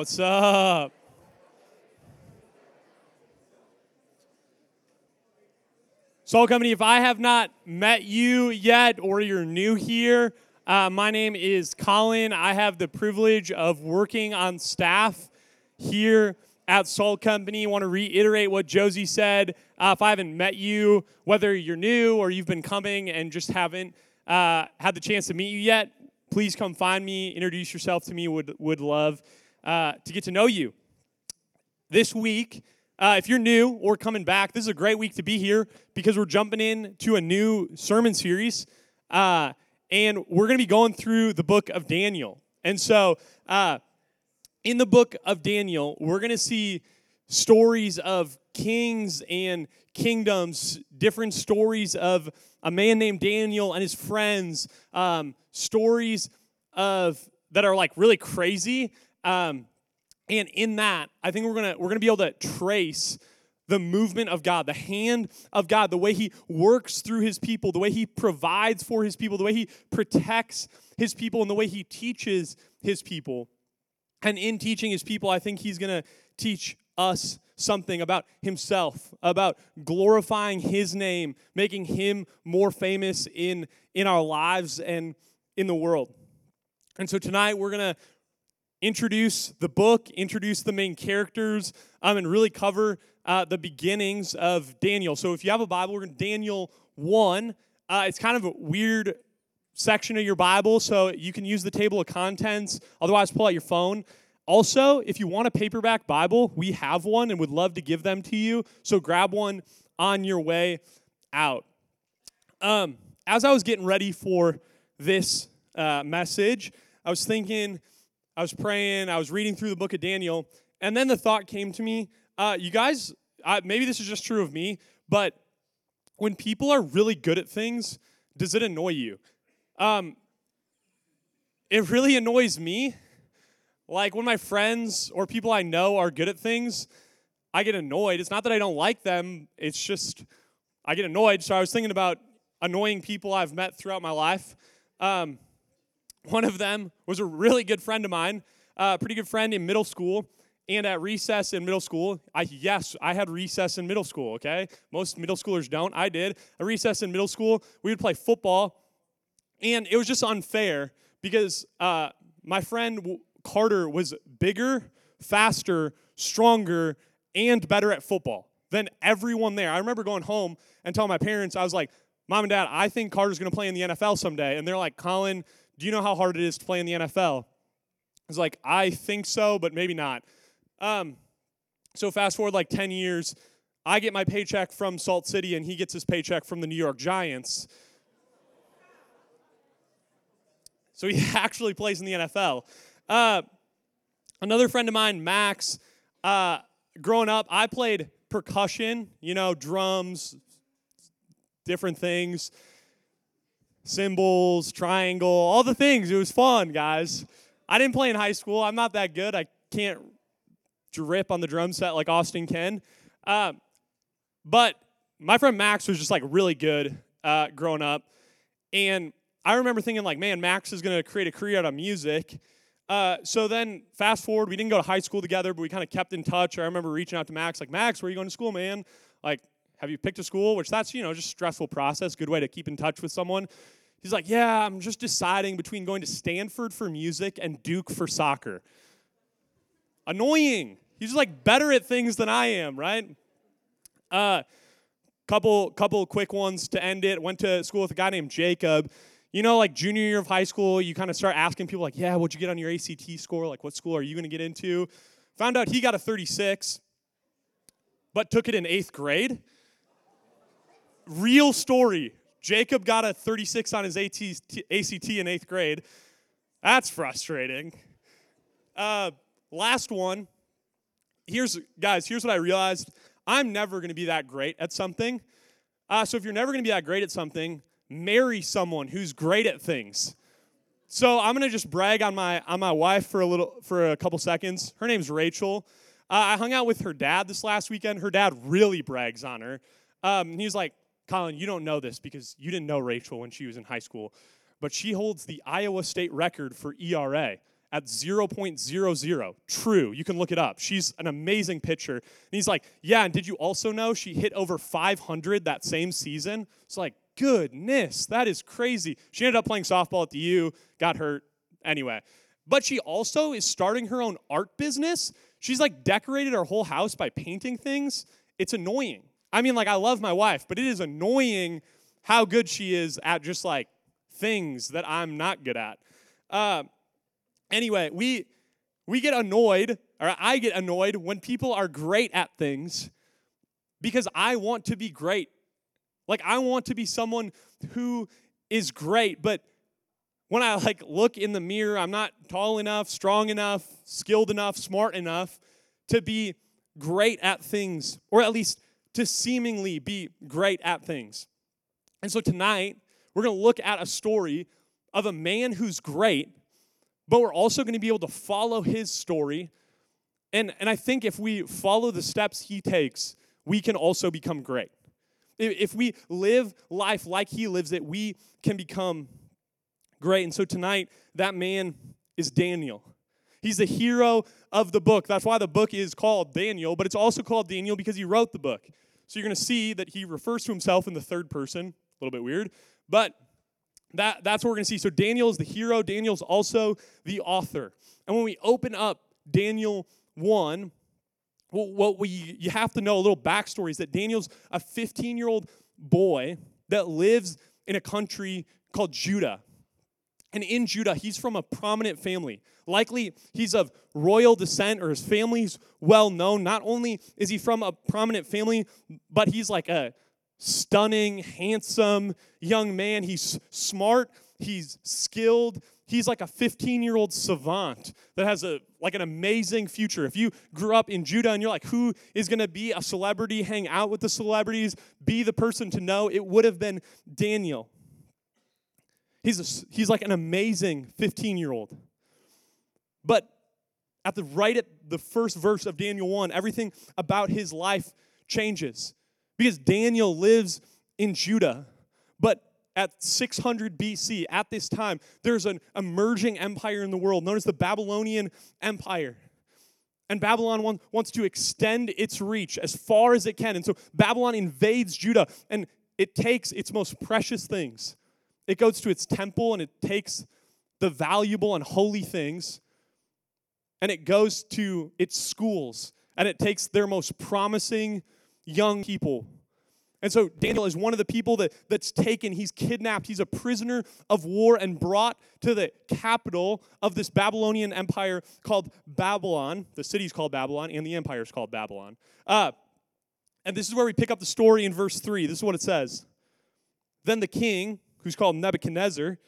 What's up? Salt Company, if I have not met you yet or you're new here, uh, my name is Colin. I have the privilege of working on staff here at Salt Company. I want to reiterate what Josie said. Uh, if I haven't met you, whether you're new or you've been coming and just haven't uh, had the chance to meet you yet, please come find me, introduce yourself to me. Would, would love uh, to get to know you. This week, uh, if you're new or coming back, this is a great week to be here because we're jumping in to a new sermon series. Uh, and we're going to be going through the book of Daniel. And so, uh, in the book of Daniel, we're going to see stories of kings and kingdoms, different stories of a man named Daniel and his friends, um, stories of that are like really crazy. Um, and in that, I think we're gonna we're gonna be able to trace the movement of God, the hand of God, the way He works through His people, the way He provides for His people, the way He protects His people, and the way He teaches His people. And in teaching His people, I think He's gonna teach us something about Himself, about glorifying His name, making Him more famous in in our lives and in the world. And so tonight we're gonna introduce the book, introduce the main characters, um, and really cover uh, the beginnings of Daniel. So if you have a Bible, we're in Daniel 1. Uh, it's kind of a weird section of your Bible, so you can use the table of contents. Otherwise, pull out your phone. Also, if you want a paperback Bible, we have one and would love to give them to you. So grab one on your way out. Um, as I was getting ready for this uh, message, I was thinking, I was praying, I was reading through the book of Daniel, and then the thought came to me uh, you guys, uh, maybe this is just true of me, but when people are really good at things, does it annoy you? Um, it really annoys me. Like when my friends or people I know are good at things, I get annoyed. It's not that I don't like them, it's just I get annoyed. So I was thinking about annoying people I've met throughout my life. Um, one of them was a really good friend of mine, a uh, pretty good friend in middle school. And at recess in middle school, I yes, I had recess in middle school, okay? Most middle schoolers don't. I did. A recess in middle school, we would play football. And it was just unfair because uh, my friend Carter was bigger, faster, stronger, and better at football than everyone there. I remember going home and telling my parents, I was like, Mom and Dad, I think Carter's gonna play in the NFL someday. And they're like, Colin, do you know how hard it is to play in the NFL? I was like, I think so, but maybe not. Um, so fast forward like 10 years, I get my paycheck from Salt City and he gets his paycheck from the New York Giants. So he actually plays in the NFL. Uh, another friend of mine, Max, uh, growing up, I played percussion, you know, drums, different things cymbals, triangle, all the things. It was fun, guys. I didn't play in high school. I'm not that good. I can't drip on the drum set like Austin can. Uh, but my friend Max was just like really good uh, growing up. And I remember thinking, like, man, Max is going to create a career out of music. Uh, so then, fast forward, we didn't go to high school together, but we kind of kept in touch. I remember reaching out to Max, like, Max, where are you going to school, man? Like, have you picked a school? Which that's, you know, just stressful process, good way to keep in touch with someone. He's like, yeah, I'm just deciding between going to Stanford for music and Duke for soccer. Annoying. He's just like better at things than I am, right? Uh, couple couple quick ones to end it. Went to school with a guy named Jacob. You know, like junior year of high school, you kind of start asking people like, "Yeah, what'd you get on your ACT score? Like, what school are you going to get into?" Found out he got a 36, but took it in eighth grade. Real story. Jacob got a 36 on his ACT in eighth grade. That's frustrating. Uh, last one. Here's, guys, here's what I realized. I'm never going to be that great at something. Uh, so if you're never going to be that great at something, marry someone who's great at things. So I'm going to just brag on my on my wife for a little for a couple seconds. Her name's Rachel. Uh, I hung out with her dad this last weekend. Her dad really brags on her. Um, he's like, Colin, you don't know this because you didn't know Rachel when she was in high school, but she holds the Iowa State record for ERA. at 0.00. True, you can look it up. She's an amazing pitcher. And he's like, Yeah, and did you also know she hit over 500 that same season? It's like, goodness, that is crazy. She ended up playing softball at the U, got hurt. Anyway, but she also is starting her own art business. She's like decorated her whole house by painting things. It's annoying. I mean, like, I love my wife, but it is annoying how good she is at just like things that I'm not good at. Uh, anyway, we we get annoyed, or I get annoyed when people are great at things because I want to be great. Like I want to be someone who is great, but when I like look in the mirror, I'm not tall enough, strong enough, skilled enough, smart enough to be great at things, or at least to seemingly be great at things. And so tonight, we're going to look at a story of a man who's great, but we're also going to be able to follow his story. And, and I think if we follow the steps he takes, we can also become great. If we live life like he lives it, we can become great. And so tonight, that man is Daniel. He's the hero of the book. That's why the book is called Daniel, but it's also called Daniel because he wrote the book. So you're going to see that he refers to himself in the third person. A little bit weird, but that, that's what we're going to see. So Daniel is the hero, Daniel's also the author. And when we open up Daniel 1, well, what we you have to know a little backstory is that Daniel's a 15 year old boy that lives in a country called Judah. And in Judah, he's from a prominent family. Likely, he's of royal descent or his family's well known. Not only is he from a prominent family, but he's like a stunning, handsome young man. He's smart, he's skilled. He's like a 15 year old savant that has a like an amazing future. If you grew up in Judah and you're like, who is going to be a celebrity, hang out with the celebrities, be the person to know, it would have been Daniel. He's, a, he's like an amazing 15 year old. But at the right at the first verse of Daniel 1, everything about his life changes because Daniel lives in Judah. But at 600 BC, at this time, there's an emerging empire in the world known as the Babylonian Empire. And Babylon wants to extend its reach as far as it can. And so Babylon invades Judah and it takes its most precious things it goes to its temple and it takes the valuable and holy things and it goes to its schools and it takes their most promising young people. And so Daniel is one of the people that, that's taken, he's kidnapped, he's a prisoner of war and brought to the capital of this Babylonian empire called Babylon. The city's called Babylon, and the empire is called Babylon. Uh, and this is where we pick up the story in verse 3. This is what it says. Then the king, who's called Nebuchadnezzar,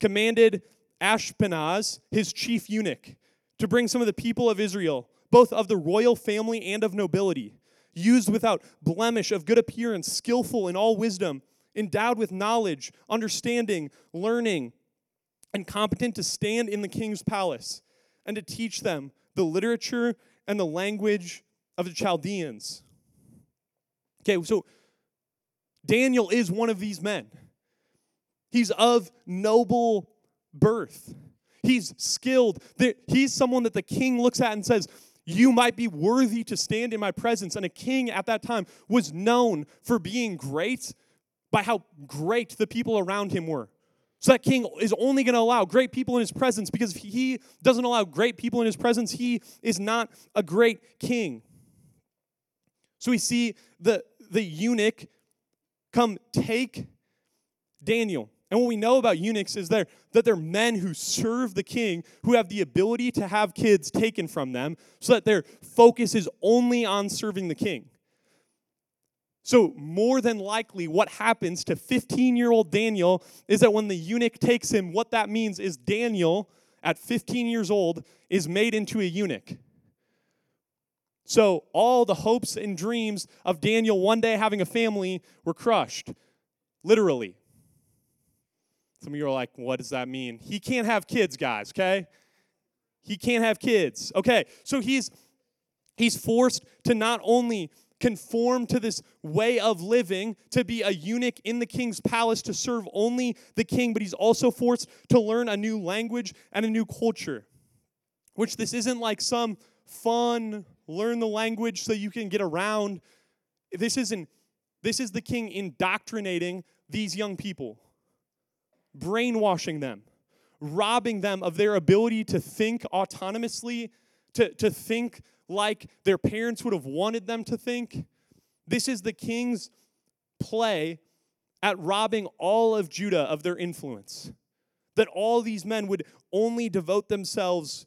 commanded Ashpenaz, his chief eunuch, to bring some of the people of Israel, both of the royal family and of nobility, used without blemish, of good appearance, skillful in all wisdom, endowed with knowledge, understanding, learning, and competent to stand in the king's palace, and to teach them the literature and the language of the Chaldeans. Okay, so Daniel is one of these men. He's of noble birth. He's skilled. He's someone that the king looks at and says, You might be worthy to stand in my presence. And a king at that time was known for being great by how great the people around him were. So that king is only going to allow great people in his presence because if he doesn't allow great people in his presence, he is not a great king. So we see the, the eunuch come take Daniel and what we know about eunuchs is they're, that they're men who serve the king, who have the ability to have kids taken from them, so that their focus is only on serving the king. So, more than likely, what happens to 15 year old Daniel is that when the eunuch takes him, what that means is Daniel, at 15 years old, is made into a eunuch. So, all the hopes and dreams of Daniel one day having a family were crushed, literally. Some of you are like, what does that mean? He can't have kids, guys, okay? He can't have kids. Okay, so he's he's forced to not only conform to this way of living, to be a eunuch in the king's palace, to serve only the king, but he's also forced to learn a new language and a new culture. which this isn't like some fun learn the language so you can get around. This isn't this is the king indoctrinating these young people, brainwashing them, robbing them of their ability to think autonomously, to, to think like their parents would have wanted them to think. This is the king's play at robbing all of Judah of their influence. That all these men would only devote themselves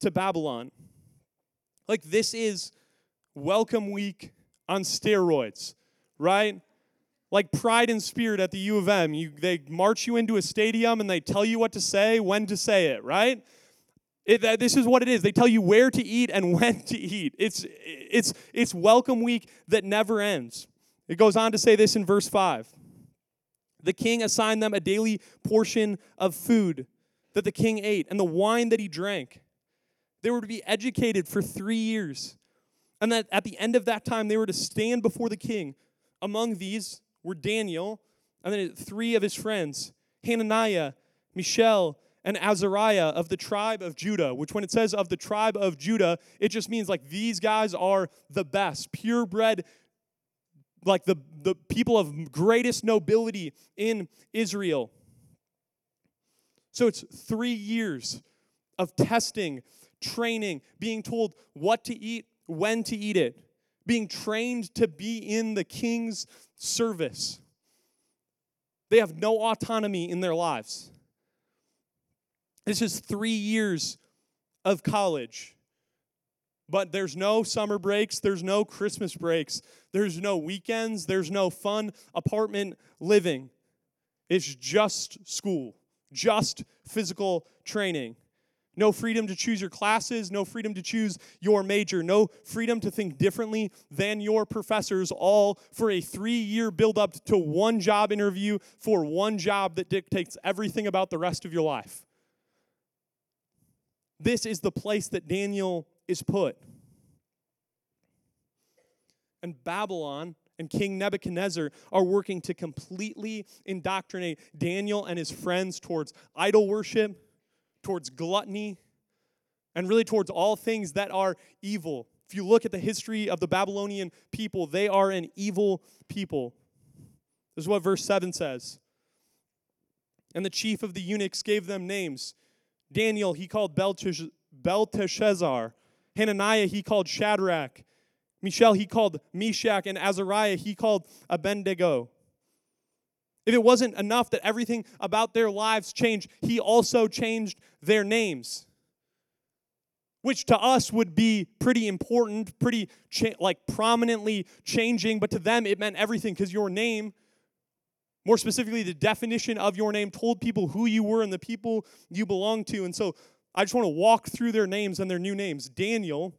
to Babylon. Like, this is welcome week on steroids, right? Like pride and spirit at the U of M. You, they march you into a stadium and they tell you what to say, when to say it, right? It, this is what it is. They tell you where to eat and when to eat. It's, it's, it's welcome week that never ends. It goes on to say this in verse 5. The king assigned them a daily portion of food that the king ate and the wine that he drank. They were to be educated for three years. And that at the end of that time, they were to stand before the king. Among these were Daniel, and then three of his friends Hananiah, Mishael, and Azariah of the tribe of Judah, which when it says of the tribe of Judah, it just means like these guys are the best, purebred, like the, the people of greatest nobility in Israel. So it's three years of testing, training, being told what to eat, when to eat it, being trained to be in the king's service. They have no autonomy in their lives. This is three years of college. But there's no summer breaks, there's no Christmas breaks, there's no weekends, there's no fun apartment living. It's just school, just physical training. No freedom to choose your classes, no freedom to choose your major, no freedom to think differently than your professors, all for a three year build up to one job interview for one job that dictates everything about the rest of your life. This is the place that Daniel is put. And Babylon and King Nebuchadnezzar are working to completely indoctrinate Daniel and his friends towards idol worship, towards gluttony, and really towards all things that are evil. If you look at the history of the Babylonian people, they are an evil people. This is what verse 7 says. And the chief of the eunuchs gave them names Daniel he called Belteshazzar. Hananiah he called Shadrach. Mishael he called Meshach. And Azariah he called Abednego. If it wasn't enough that everything about their lives changed, he also changed their names. Which to us would be pretty important, pretty cha- like prominently changing, but to them it meant everything because your name more specifically, the definition of your name told people who you were and the people you belonged to. And so I just want to walk through their names and their new names. Daniel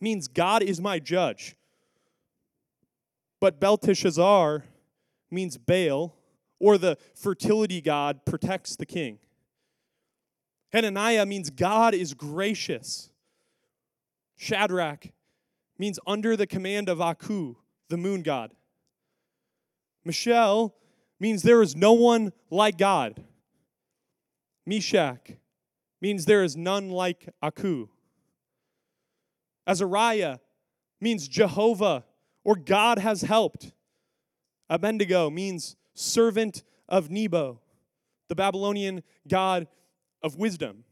means God is my judge. But Belteshazzar means Baal, or the fertility god protects the king. Hananiah means God is gracious. Shadrach means under the command of Aku, the moon god. Mishael means there is no one like God. Meshach means there is none like Aku. Azariah means Jehovah or God has helped. Abednego means servant of Nebo, the Babylonian god of wisdom.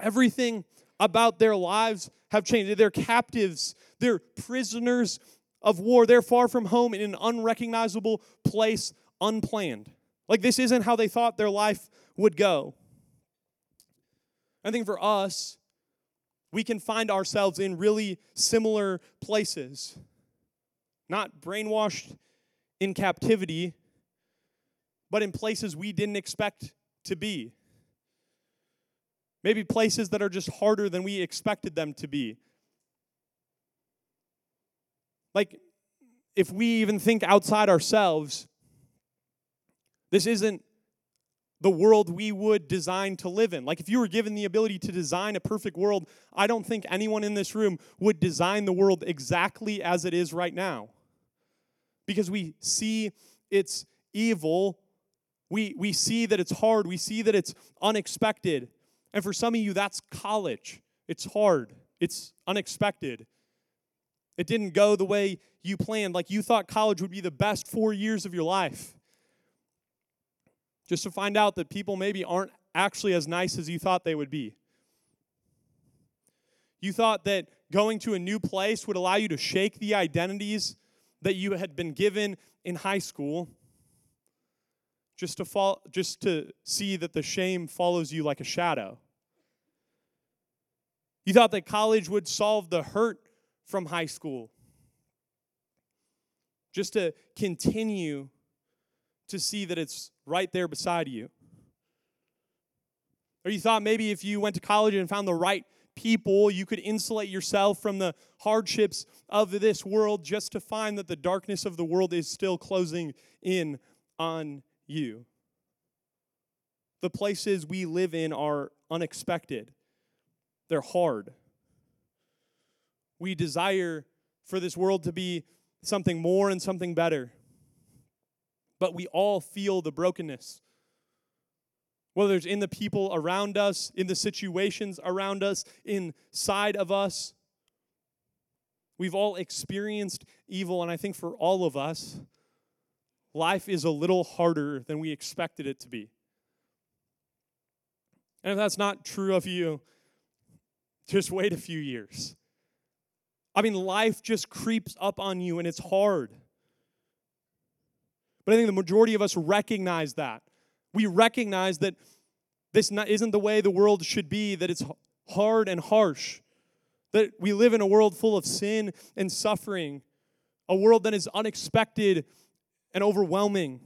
Everything about their lives have changed. They're captives, they're prisoners of war. They're far from home in an unrecognizable place, unplanned. Like this isn't how they thought their life would go. I think for us, we can find ourselves in really similar places. Not brainwashed in captivity, but in places we didn't expect to be. Maybe places that are just harder than we expected them to be. Like, if we even think outside ourselves, this isn't the world we would design to live in. Like, if you were given the ability to design a perfect world, I don't think anyone in this room would design the world exactly as it is right now. Because we see it's evil, we, we see that it's hard, we see that it's unexpected. And for some of you, that's college. It's hard, it's unexpected. It didn't go the way you planned. Like you thought college would be the best four years of your life. Just to find out that people maybe aren't actually as nice as you thought they would be. You thought that going to a new place would allow you to shake the identities that you had been given in high school just to fall just to see that the shame follows you like a shadow. You thought that college would solve the hurt from high school. Just to continue to see that it's right there beside you. Or you thought maybe if you went to college and found the right people, you could insulate yourself from the hardships of this world just to find that the darkness of the world is still closing in on you. The places we live in are unexpected, they're hard. We desire for this world to be something more and something better. But we all feel the brokenness whether it's in the people around us, in the situations around us, inside of us. We've all experienced evil, and I think for all of us, life is a little harder than we expected it to be. And if that's not true of you, just wait a few years. I mean, life just creeps up on you and it's hard. But I think the majority of us recognize that. We recognize that this isn't the way the world should be, that it's hard and harsh, that we live in a world full of sin and suffering, a world that is unexpected and overwhelming,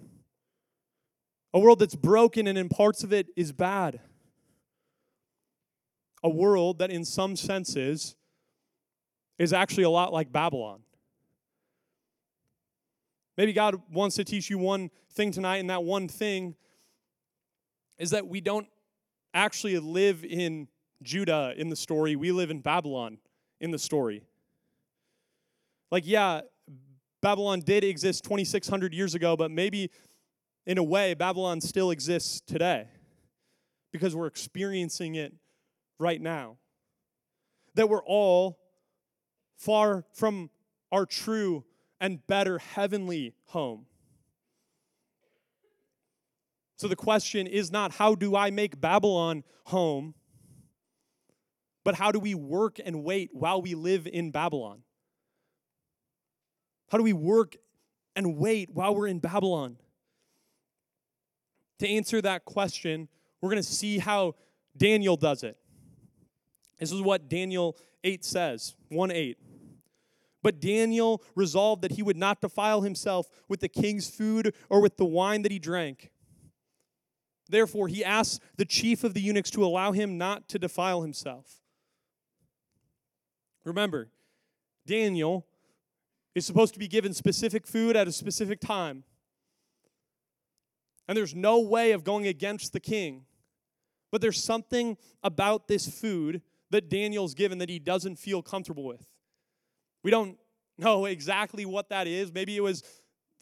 a world that's broken and in parts of it is bad, a world that in some senses is actually a lot like Babylon. Maybe God wants to teach you one thing tonight, and that one thing is that we don't actually live in Judah in the story, we live in Babylon in the story. Like, yeah, Babylon did exist 2,600 years ago, but maybe in a way, Babylon still exists today because we're experiencing it right now. That we're all far from our true and better heavenly home. So the question is not how do I make Babylon home, but how do we work and wait while we live in Babylon? How do we work and wait while we're in Babylon? To answer that question, we're going to see how Daniel does it. This is what Daniel 8 says 1 8. But Daniel resolved that he would not defile himself with the king's food or with the wine that he drank. Therefore, he asks the chief of the eunuchs to allow him not to defile himself. Remember, Daniel is supposed to be given specific food at a specific time. And there's no way of going against the king. But there's something about this food that Daniel's given that he doesn't feel comfortable with. We don't know exactly what that is. Maybe it was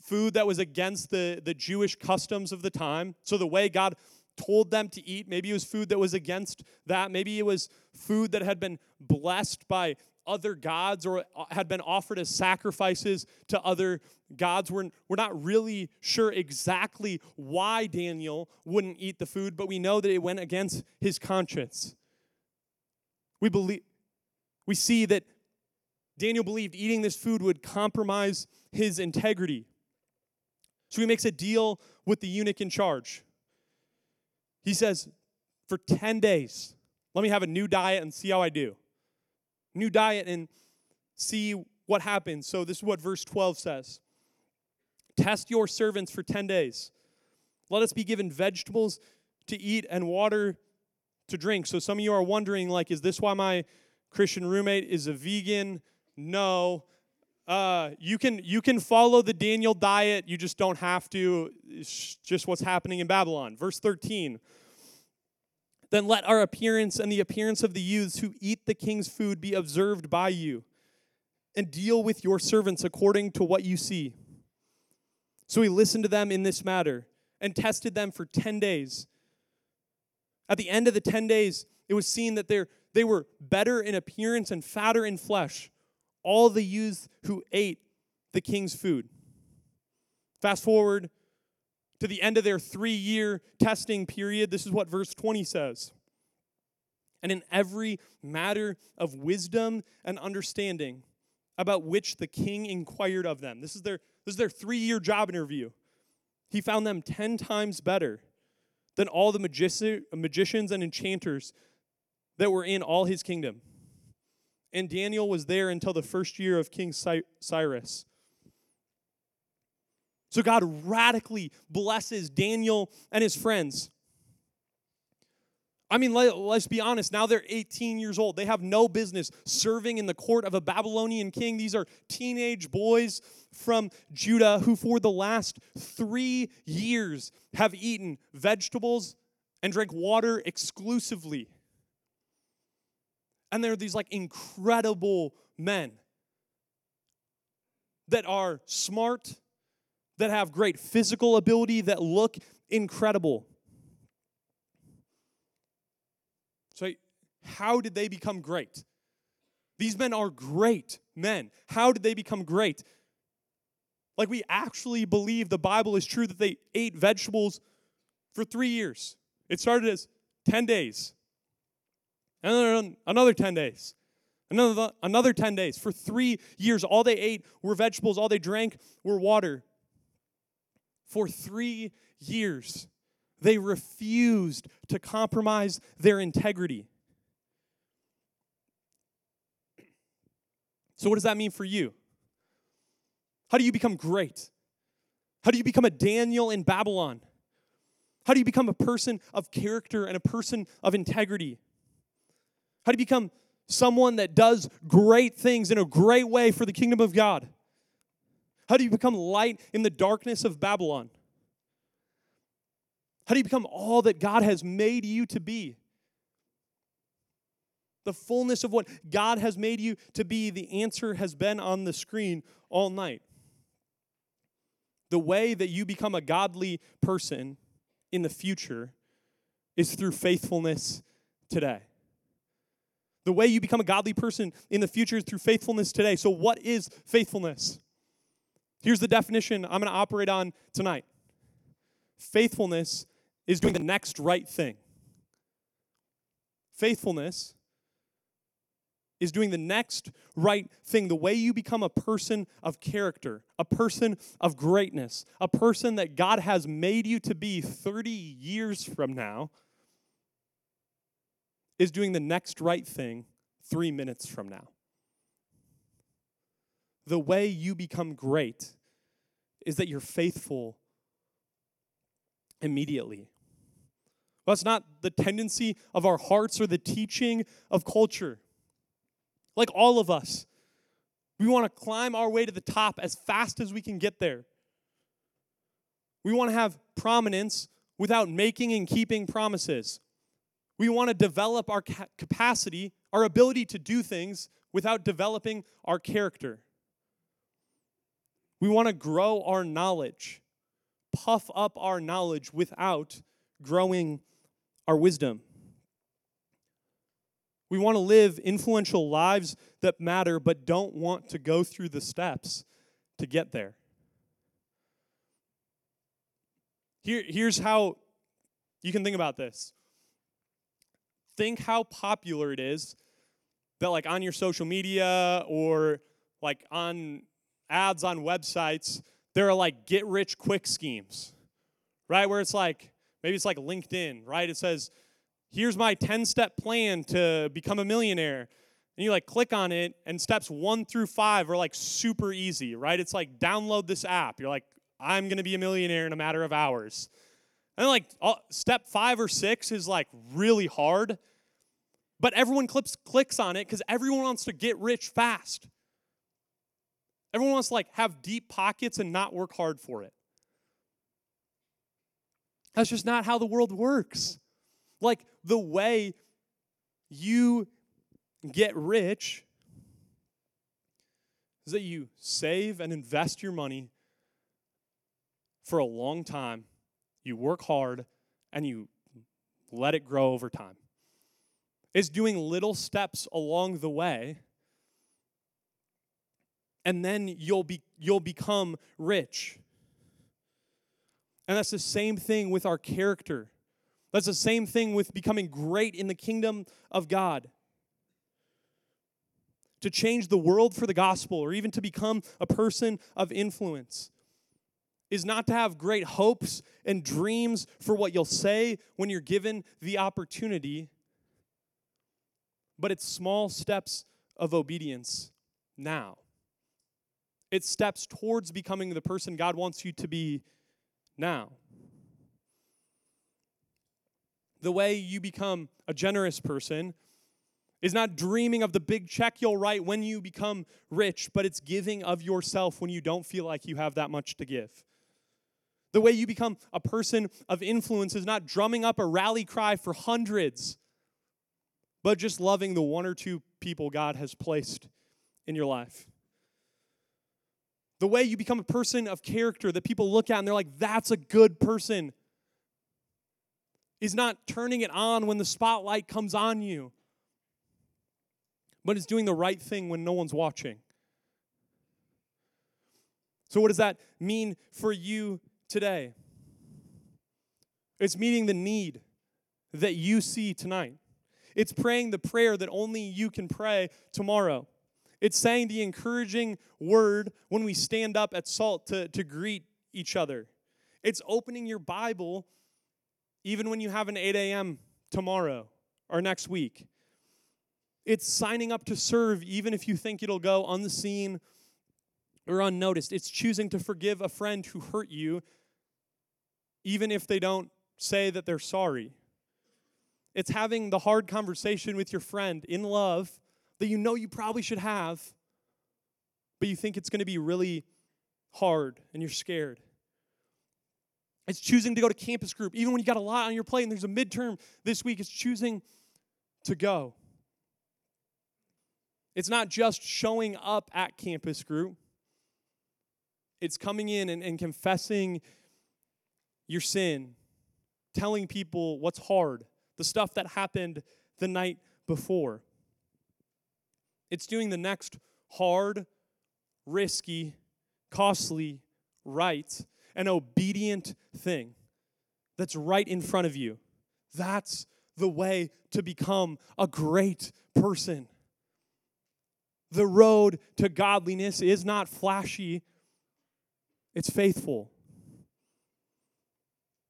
food that was against the, the Jewish customs of the time. So the way God told them to eat, maybe it was food that was against that. Maybe it was food that had been blessed by other gods or uh, had been offered as sacrifices to other gods. We're, we're not really sure exactly why Daniel wouldn't eat the food, but we know that it went against his conscience. We believe we see that Daniel believed eating this food would compromise his integrity. So he makes a deal with the eunuch in charge. He says, For 10 days, let me have a new diet and see how I do. New diet and see what happens. So this is what verse 12 says Test your servants for 10 days. Let us be given vegetables to eat and water to drink. So some of you are wondering, like, is this why my Christian roommate is a vegan? No. Uh, you can you can follow the Daniel diet. You just don't have to. It's just what's happening in Babylon. Verse 13. Then let our appearance and the appearance of the youths who eat the king's food be observed by you, and deal with your servants according to what you see. So he listened to them in this matter and tested them for 10 days. At the end of the 10 days, it was seen that they they were better in appearance and fatter in flesh, all the youths who ate the king's food. Fast forward to the end of their three year testing period. This is what verse 20 says. And in every matter of wisdom and understanding about which the king inquired of them. This is their, this is their three year job interview. He found them 10 times better than all the magici- magicians and enchanters that were in all his kingdom. And Daniel was there until the first year of King Cyrus. So God radically blesses Daniel and his friends. I mean, let, us be honest. Now they're 18 years old. They have no business serving in the court of a Babylonian king. These are teenage boys from Judah who, for the last three years, have eaten vegetables and drank water exclusively. And they're these like incredible men that are smart, that have great physical ability, that look incredible. So, how did they become great? These men are great men. How did they become great? Like, we actually believe the Bible is true that they ate vegetables for three years. It started as 10 days, and another 10 days, another, another 10 days. For three years, all they ate were vegetables, all they drank were water for three years. They refused to compromise their integrity. So, what does that mean for you? How do you become great? How do you become a Daniel in Babylon? How do you become a person of character and a person of integrity? How do you become someone that does great things in a great way for the kingdom of God? How do you become light in the darkness of Babylon? How do you become all that God has made you to be? The fullness of what God has made you to be, the answer has been on the screen all night. The way that you become a godly person in the future is through faithfulness today. The way you become a godly person in the future is through faithfulness today. So, what is faithfulness? Here's the definition I'm going to operate on tonight faithfulness is doing the next right thing. Faithfulness is doing the next right thing. The way you become a person of character, a person of greatness, a person that God has made you to be 30 years from now, is doing the next right thing three minutes from now. The way you become great is that you're faithful immediately. That's not the tendency of our hearts or the teaching of culture. Like all of us, we want to climb our way to the top as fast as we can get there. We want to have prominence without making and keeping promises. We want to develop our capacity, our ability to do things without developing our character. We want to grow our knowledge, puff up our knowledge without growing our wisdom. We want to live influential lives that matter, but don't want to go through the steps to get there. Here, here's how you can think about this think how popular it is that, like, on your social media or like on ads on websites, there are like get rich quick schemes, right? Where it's like, Maybe it's like LinkedIn, right? It says, here's my 10 step plan to become a millionaire. And you like click on it, and steps one through five are like super easy, right? It's like download this app. You're like, I'm gonna be a millionaire in a matter of hours. And like step five or six is like really hard, but everyone clicks clicks on it because everyone wants to get rich fast. Everyone wants to like have deep pockets and not work hard for it. That's just not how the world works. Like the way you get rich is that you save and invest your money for a long time, you work hard, and you let it grow over time. It's doing little steps along the way and then you'll be you'll become rich. And that's the same thing with our character. That's the same thing with becoming great in the kingdom of God. To change the world for the gospel or even to become a person of influence is not to have great hopes and dreams for what you'll say when you're given the opportunity, but it's small steps of obedience now. It's steps towards becoming the person God wants you to be now. The way you become a generous person is not dreaming of the big check you'll write when you become rich, but it's giving of yourself when you don't feel like you have that much to give. The way you become a person of influence is not drumming up a rally cry for hundreds, but just loving the one or two people God has placed in your life. The way you become a person of character that people look at and they're like, that's a good person, is not turning it on when the spotlight comes on you, but it's doing the right thing when no one's watching. So, what does that mean for you today? It's meeting the need that you see tonight. It's praying the prayer that only you can pray tomorrow. It's saying the encouraging word when we stand up at SALT to, to greet each other. It's opening your Bible even when you have an 8 a.m. tomorrow or next week. It's signing up to serve even if you think it'll go unseen or unnoticed. It's choosing to forgive a friend who hurt you even if they don't say that they're sorry. It's having the hard conversation with your friend in love that you know you probably should have, but you think it's going to be really hard and you're scared. It's choosing to go to campus group, even when you got a lot on your plate and there's a midterm this week, it's choosing to go. It's not just showing up at campus group, it's coming in and, and confessing your sin, telling people what's hard, the stuff that happened the night before. It's doing the next hard, risky, costly, right, and obedient thing that's right in front of you. That's the way to become a great person. The road to godliness is not flashy, it's faithful.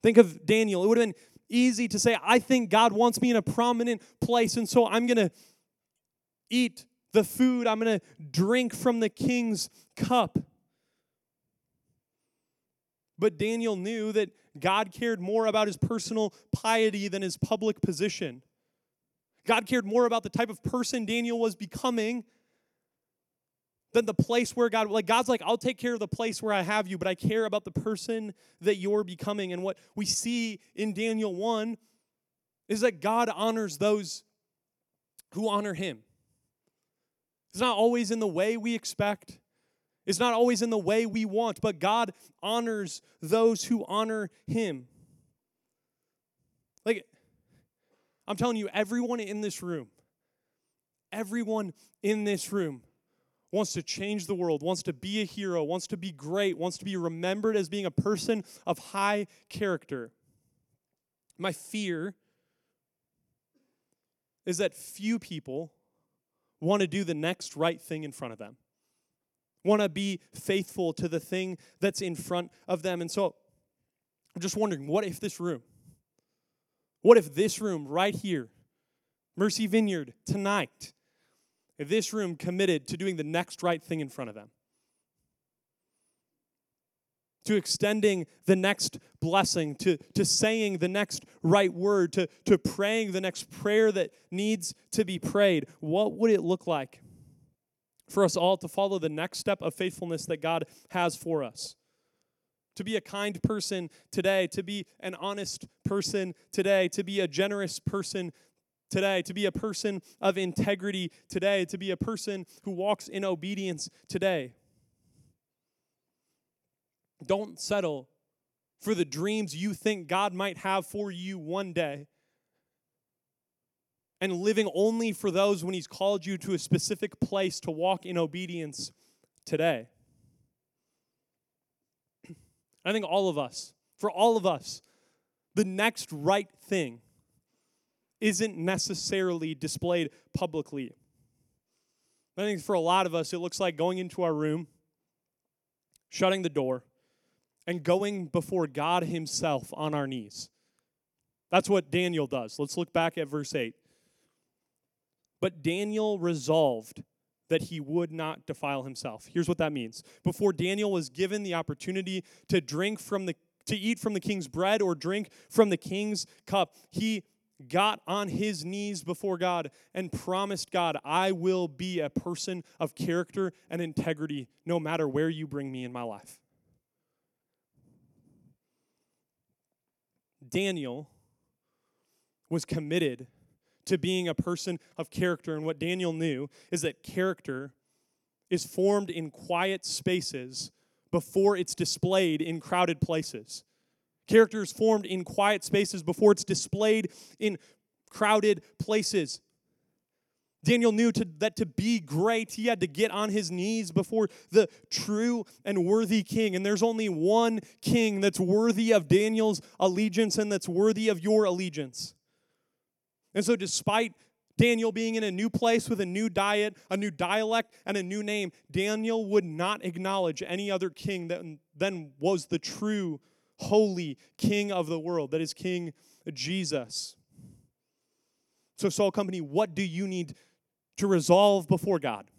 Think of Daniel. It would have been easy to say, I think God wants me in a prominent place, and so I'm going to eat the food, I'm going to drink from the king's cup. But Daniel knew that God cared more about his personal piety than his public position. God cared more about the type of person Daniel was becoming than the place where God, like God's like, I'll take care of the place where I have you, but I care about the person that you're becoming. And what we see in Daniel 1 is that God honors those who honor him. It's not always in the way we expect. It's not always in the way we want, but God honors those who honor Him. Like, I'm telling you, everyone in this room, everyone in this room wants to change the world, wants to be a hero, wants to be great, wants to be remembered as being a person of high character. My fear is that few people want to do the next right thing in front of them, want to be faithful to the thing that's in front of them. And so I'm just wondering what if this room, what if this room right here, Mercy Vineyard, tonight, this room committed to doing the next right thing in front of them? to extending the next blessing, to, to saying the next right word, to, to praying the next prayer that needs to be prayed. What would it look like for us all to follow the next step of faithfulness that God has for us? To be a kind person today, to be an honest person today, to be a generous person today, to be a person of integrity today, to be a person who walks in obedience today. Don't settle for the dreams you think God might have for you one day. and living only for those when He's called you to a specific place to walk in obedience today. I think all of us, for all of us, the next right thing isn't necessarily displayed publicly. I think for a lot of us, it looks like going into our room, shutting the door, and going before God Himself on our knees. That's what Daniel does. Let's look back at verse 8. But Daniel resolved that he would not defile himself. Here's what that means. Before Daniel was given the opportunity to drink from the to eat from the king's bread or drink from the king's cup, he got on his knees before God and promised God, I will be a person of character and integrity no matter where you bring me in my life. Daniel was committed to being a person of character. And what Daniel knew is that character is formed in quiet spaces before it's displayed in crowded places. Character is formed in quiet spaces before it's displayed in crowded places. Daniel knew to, that to be great, he had to get on his knees before the true and worthy king. And there's only one king that's worthy of Daniel's allegiance and that's worthy of your allegiance. And so, despite Daniel being in a new place with a new diet, a new dialect, and a new name, Daniel would not acknowledge any other king that then was the true, holy king of the world, that is King Jesus. So, Salt Company, what do you need to resolve before God?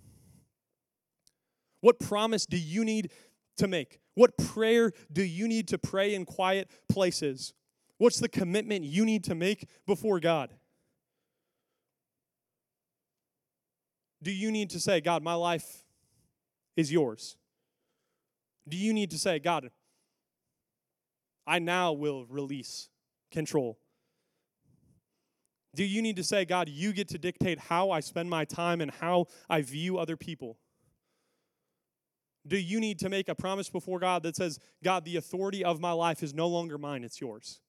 What promise do you need to make? What prayer do you need to pray in quiet places? What's the commitment you need to make before God? Do you need to say, God, my life is yours? Do you need to say, God, I now will release control? Do you need to say, God, you get to dictate how I spend my time and how I view other people? Do you need to make a promise before God that says, God, the authority of my life is no longer mine, it's yours?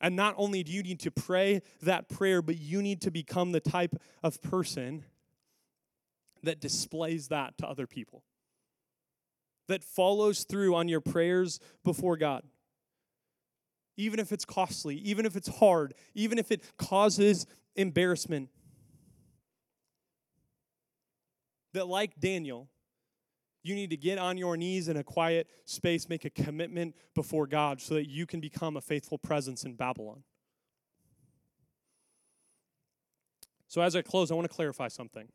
And not only do you need to pray that prayer, but you need to become the type of person that displays that to other people, that follows through on your prayers before God. Even if it's costly, even if it's hard, even if it causes embarrassment. That, like Daniel, you need to get on your knees in a quiet space, make a commitment before God so that you can become a faithful presence in Babylon. So, as I close, I want to clarify something.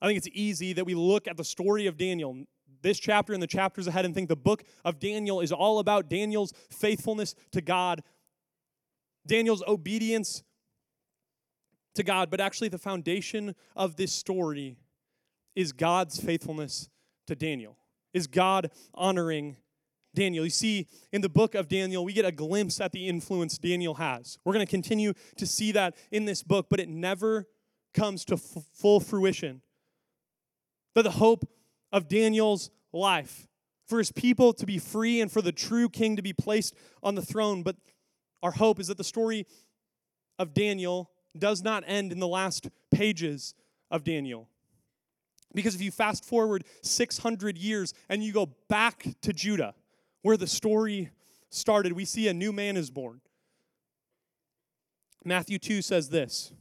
I think it's easy that we look at the story of Daniel, this chapter and the chapters ahead, and think the book of Daniel is all about Daniel's faithfulness to God, Daniel's obedience to God. But actually, the foundation of this story is God's faithfulness to Daniel? Is God honoring Daniel? You see, in the book of Daniel, we get a glimpse at the influence Daniel has. We're going to continue to see that in this book, but it never comes to f- full fruition. But the hope of Daniel's life, for his people to be free and for the true king to be placed on the throne. But our hope is that the story of Daniel does not end in the last pages of Daniel. Because if you fast forward 600 years and you go back to Judah, where the story started, we see a new man is born. Matthew 2 says this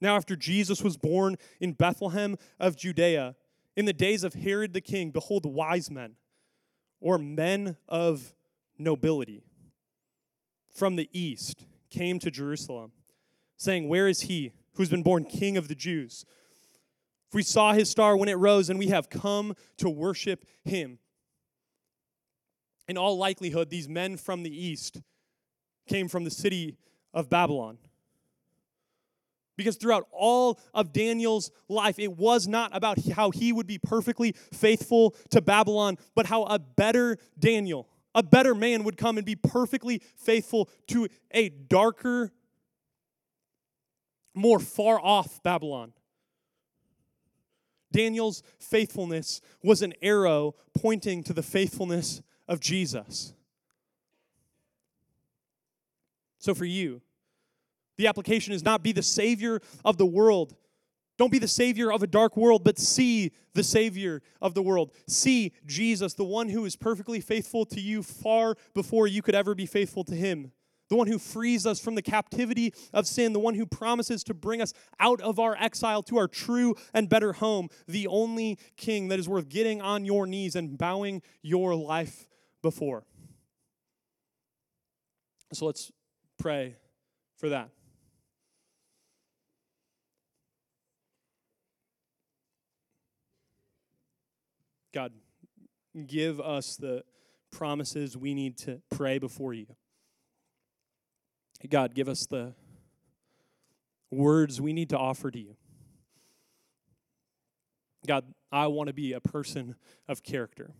Now, after Jesus was born in Bethlehem of Judea, in the days of Herod the king, behold, wise men, or men of nobility, from the east came to Jerusalem, saying, Where is he who's been born king of the Jews? For we saw his star when it rose, and we have come to worship him. In all likelihood, these men from the east came from the city of Babylon. Because throughout all of Daniel's life, it was not about how he would be perfectly faithful to Babylon, but how a better Daniel, a better man, would come and be perfectly faithful to a darker, more far off Babylon. Daniel's faithfulness was an arrow pointing to the faithfulness of Jesus. So, for you, The application is not be the savior of the world. Don't be the savior of a dark world, but see the savior of the world. See Jesus, the one who is perfectly faithful to you far before you could ever be faithful to him. The one who frees us from the captivity of sin, the one who promises to bring us out of our exile to our true and better home, the only king that is worth getting on your knees and bowing your life before. So let's pray for that. God, give us the promises we need to pray before you. God, give us the words we need to offer to you. God, I want to be a person of character.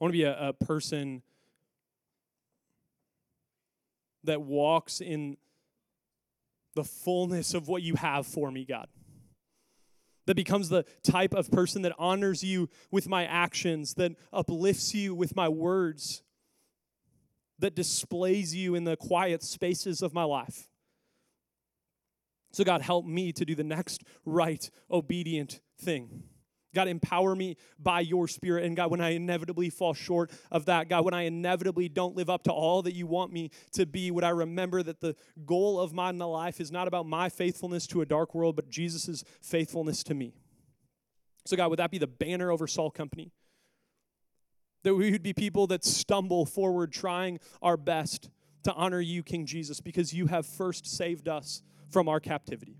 I want to be a, a person that walks in the fullness of what you have for me, God. That becomes the type of person that honors you with my actions, that uplifts you with my words, that displays you in the quiet spaces of my life. So, God, help me to do the next right, obedient thing. God, empower me by your spirit. And God, when I inevitably fall short of that, God, when I inevitably don't live up to all that you want me to be, would I remember that the goal of my life is not about my faithfulness to a dark world, but Jesus' faithfulness to me. So, God, would that be the banner over Salt Company? That we would be people that stumble forward trying our best to honor you, King Jesus, because you have first saved us from our captivity.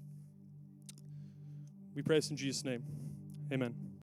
We pray this in Jesus' name. Amen.